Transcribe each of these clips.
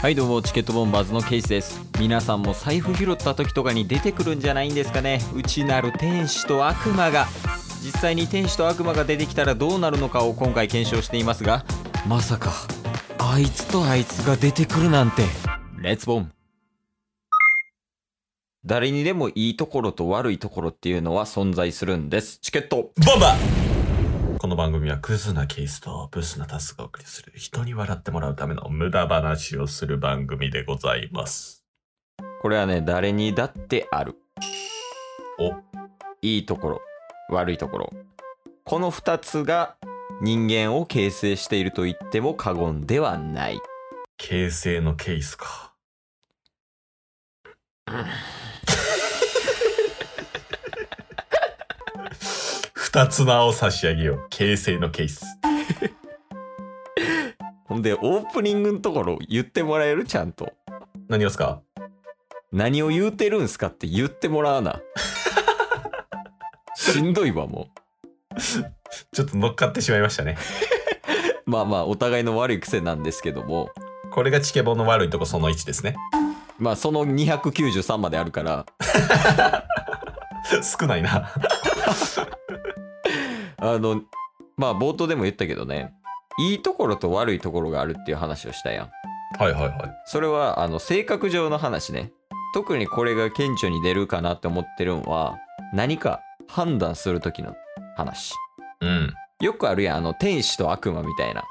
はいどうもチケットボンバーズのケイスです。皆さんも財布拾った時とかに出てくるんじゃないんですかね。内なる天使と悪魔が。実際に天使と悪魔が出てきたらどうなるのかを今回検証していますがまさかあいつとあいつが出てくるなんて。レッツボン。誰にでもいいところと悪いところっていうのは存在するんです。チケット。ボンバーこの番組はクズなケースとブスなタスがお送りする人に笑ってもらうための無駄話をする番組でございます。これはね誰にだってある。お、いいところ悪いところ。この2つが人間を形成していると言っても過言ではない。形成のケースか。二つ名を差し上げよう。形成のケース。ほんでオープニングのところ言ってもらえるちゃんと何をすか？何を言うてるんすかって言ってもらわな しんどいわもちょっと乗っかってしまいましたね。う まあまあお互いの悪い癖なんですけどもこれがチケボンの悪いとこその1ですね。まあその293まであるから少ないな。あのまあ冒頭でも言ったけどねいいところと悪いところがあるっていう話をしたやん。はいはいはい。それはあの性格上の話ね。特にこれが顕著に出るかなって思ってるんは何か判断する時の話。うん。よくあるやんあの天使と悪魔みたいな。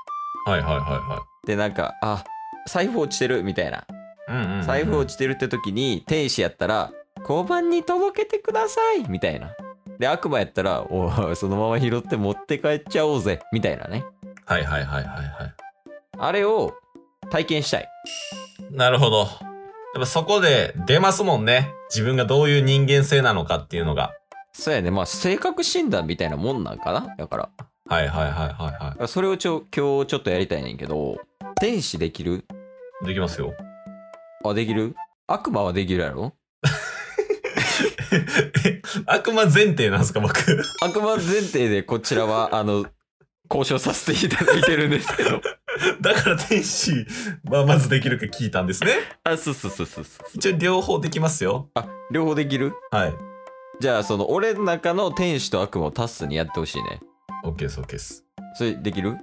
はいはいはいは。でなんかあ財布落ちてるみたいな。いうんうんうんうん。財布落ちてるって時に天使やったら交番に届けてくださいみたいなで悪魔やったらおい そのまま拾って持って帰っちゃおうぜみたいなねはいはいはいはいはい。あれを体験したいなるほど。やっぱそこで出ますもんね。自分がどういう人間性なのかっていうのが。そうやねまあ性格診断みたいなもんなんかなだからはいはいはいはいはそれをちょ今日ちょっとやりたいねんけど天使できる？い。できますよ。あできる？悪魔はできるやろ？悪魔前提なんですか、僕？悪魔前提でこちらはあの交渉させていただいてるんですけど だから天使はまずできるか聞いたんですね。あそうそうそうそう一応両方できますよ。あ両方できる？はい。じゃあその俺の中の天使と悪魔をタッスにやってほしいね OK です OK です。それできる？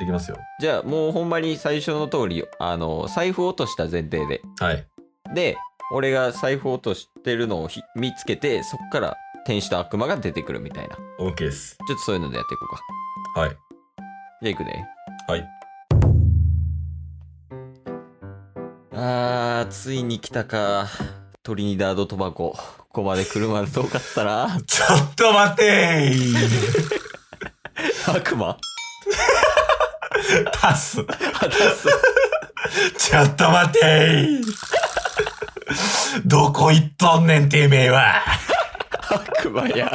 できますよ。じゃあもうほんまに最初の通りあの財布落とした前提ではい。で俺が財布落としてるのをひ見つけてそっから天使と悪魔が出てくるみたいな。ち OK です。ょっとそういうのでやっていこうか。はい。じゃあいくではい。あーついに来たか。トリニダード・トバコここまで来るまで遠かったな。ちょっと待ってー。悪魔？パス。あタッス。ちょっと待ってーどこ行っとんねん、てめえは。悪魔や。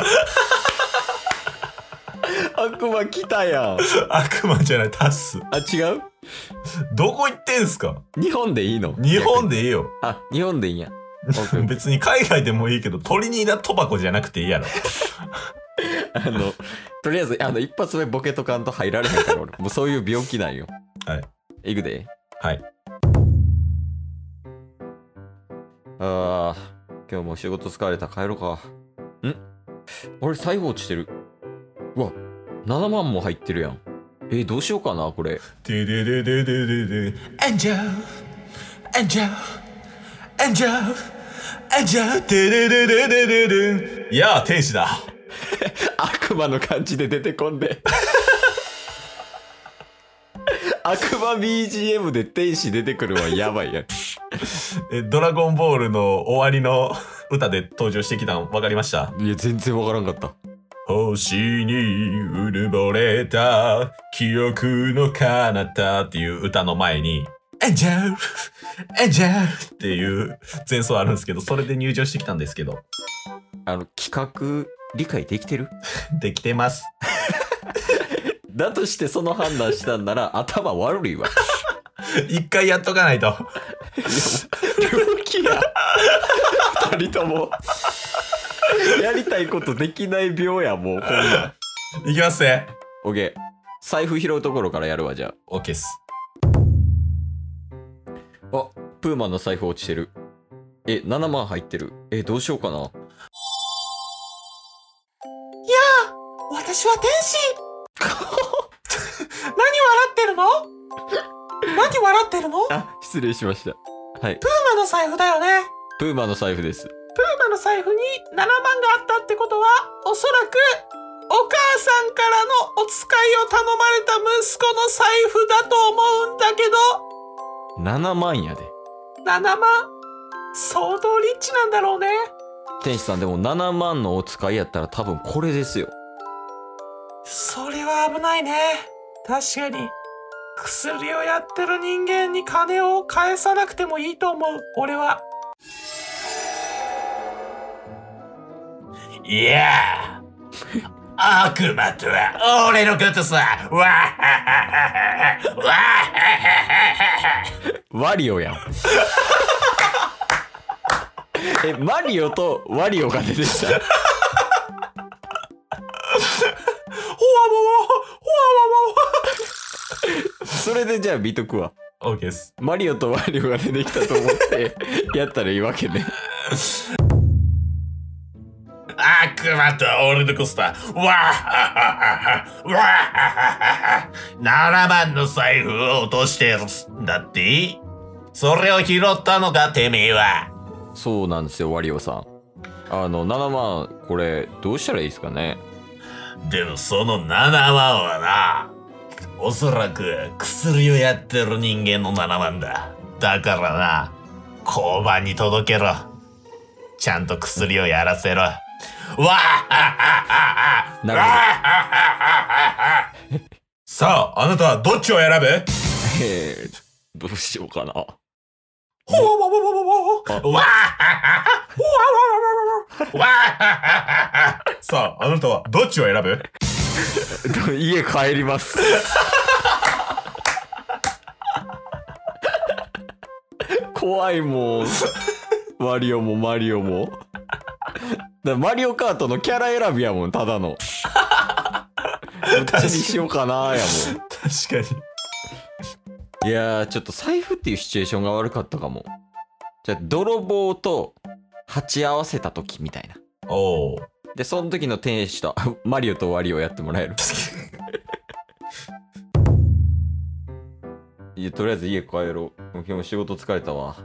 悪魔来たやん。悪魔じゃない、タス。あ違う？どこ行ってんすか？日本でいいの？日本でいいよ。あ日本でいいんや。別に海外でもいいけど、トリニーダ・トバコじゃなくていいやろ。あのとりあえずあの一発目ボケとかんと入られへんから俺。もうそういう病気なんよ。はい。いくで。はい。あー今日も仕事疲れた。帰ろうか。ん？俺財布落ちてる。うわ7万も入ってるやん。えーどうしようかなこれ。ででででででで。エンジェルエンジェルエンジェルエンジェルででででででで。いやあ、天使だ。悪魔の感じで出てこんで。悪魔 BGM で天使出てくるはやばいやん。え、ドラゴンボールの終わりの歌で登場してきたの分かりました？いや全然わからんかった。星にうぬぼれた記憶の彼方っていう歌の前にエンジェルエンジェルっていう前奏あるんですけど、それで入場してきたんですけど、あの企画理解できてる？できてます。だとしてその判断したんなら頭悪いわ。一回やっとかないと。病気や。二人とも。やりたいことできない病やもうこんなん。いきますね。オッケー。財布拾うところからやるわじゃあ。オッケーっす。あプーマンの財布落ちてる。え7万入ってる。えどうしようかな。私は天使。何笑ってるの？何笑ってるの？プーあ失礼しましたはいマの財布だよね。プーマの財布ですプーマの財布に7万があったってことは、おそらく、お母さんからのお使いを頼まれた息子の財布だと思うんだけど、7万やで7万？相当リッチなんだろうね。天使さんでも7万のお使いやったら多分これですよそれは危ないね。確かに。薬をやってる人間に金を返さなくてもいいと思う。俺は。いや悪魔とは俺のことさ。わははははわはワリオやん。えマリオとワリオが出てきた。れでじゃあ見とくわ。OK です。マリオとワリオが出てきたと思って やったらいいわけね。悪魔とは俺のことさわはははわはは7万の財布を落としてるんだってそれを拾ったのかてめえはそうなんですよワリオさんあの7万これどうしたらいいですかねでもその7万はな、おそらく薬をやってる人間の7万だ。だからな、交番に届けろ。ちゃんと薬をやらせろ。わっはっはっはっはなるほど さあ、あなたはどっちを選ぶ？えー、どうしようかなほわわわわわわわっはっはっはわっはっはっはさあ、あなたはどっちを選ぶ家帰ります。怖いもん。ワリオもマリオも。だマリオカートのキャラ選びやもんただの。どっちにしようかなやも確かに。んいやーちょっと財布っていうシチュエーションが悪かったかも。じゃあ泥棒と鉢合わせた時みたいな。おう。でその時の天使とマリオとワリオやってもらえる。いやとりあえず家帰ろう。今日も仕事疲れたわ。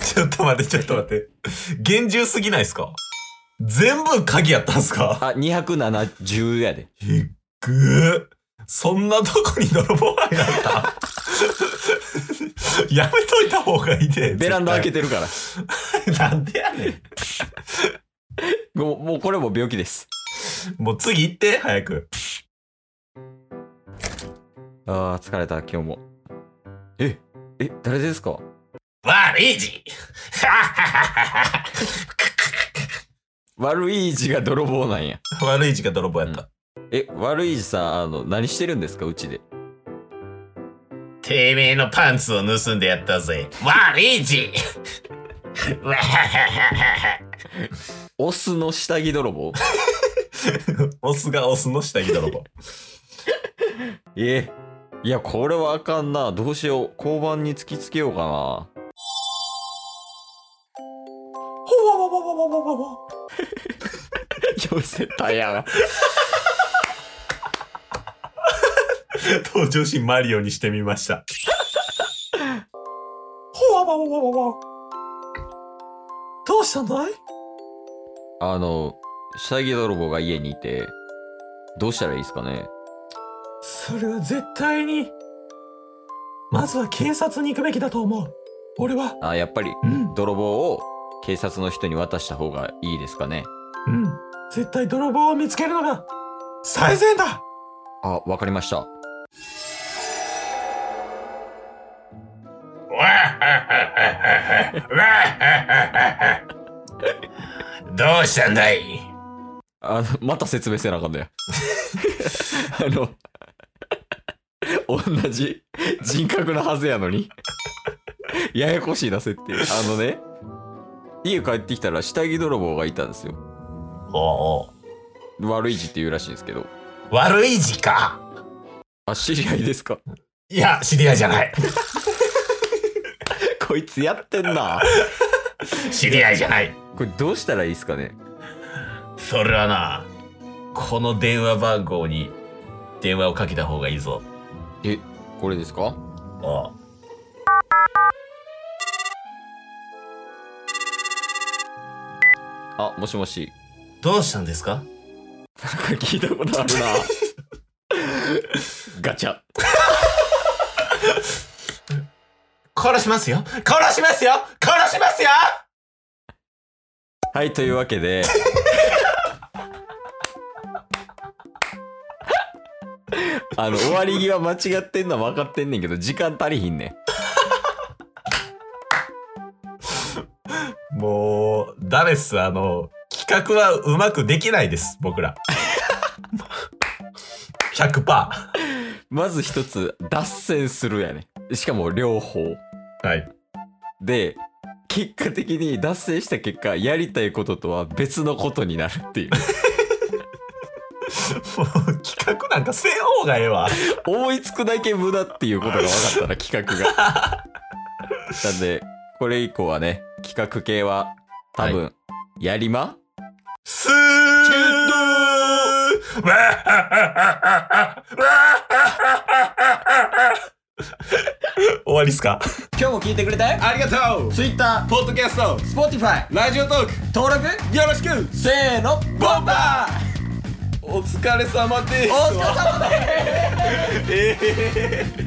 ちょっと待って、ちょっと待って。厳重すぎないですか？全部鍵やったんすか？あ270やで。えっぐー。そんなとこに泥棒入られた？やめといた方がいいで。ベランダ開けて。てるから なんでやねもうもうこれも病気ですん。もう次行って、早く。あー疲れた今日もええ誰ですか？悪いじ 悪い字が泥棒なんや悪い字が泥棒やった。え悪い字さんあの何してるんですか？うちでてめえのパンツを盗んでやったぜ。悪い字 オスの下着泥棒。オスがオスの下着泥棒。えいやこれはあかんな。どうしよう。交番に突きつけようかな。ほわわわわわわわわ寄せたやん登場シーンマリオにしてみました。ほわわわわわわ。どうしたんだい？あの下着泥棒が家にいてどうしたらいいですかね？それは絶対に、まずは警察に行くべきだと思う。俺は、あやっぱりうん、泥棒を警察の人に渡した方がいいですかね？うん。絶対泥棒を見つけるのが、最善だ。あわかりましたどうしたんだい？あのまた説明せなあかんだよ あの同じ人格のはずやのにややこしいな設定。あのね家帰ってきたら下着泥棒がいたんですよ。おうおう。悪い字って言うらしいんですけど。悪い字か。あ知り合いですか？いや、知り合いじゃない。こいつやってんな。知り合いじゃない。これどうしたらいいですかね？それはな、この電話番号に電話をかけた方がいいぞ。えこれですか？あ。あもしもし。どうしたんですか？なんか聞いたことあるな。ガチャ殺しますよ。殺しますよ。殺しますよ。はいというわけで。あの終わり際間違ってんのは分かってんねんけど時間足りひんねん。もう、ダメっす。あの、企画はうまくできないです、僕ら。100%。まず一つ脱線するやね。しかも両方はい。で結果的に脱線した結果やりたいこととは別のことになるっていう。もう企画なんかせん方がええわ。思いつくだけ無駄っていうことが分かったな企画が。なんでこれ以降はね企画系は多分、やりま、すーわりっすか？今日も聞いてくれてありがとう。Twitter、ポッドキャスト。Spotify ラジオトーク。登録？よろしく。せーの。ボンバー。お疲れ様です。お疲れ様です。ええ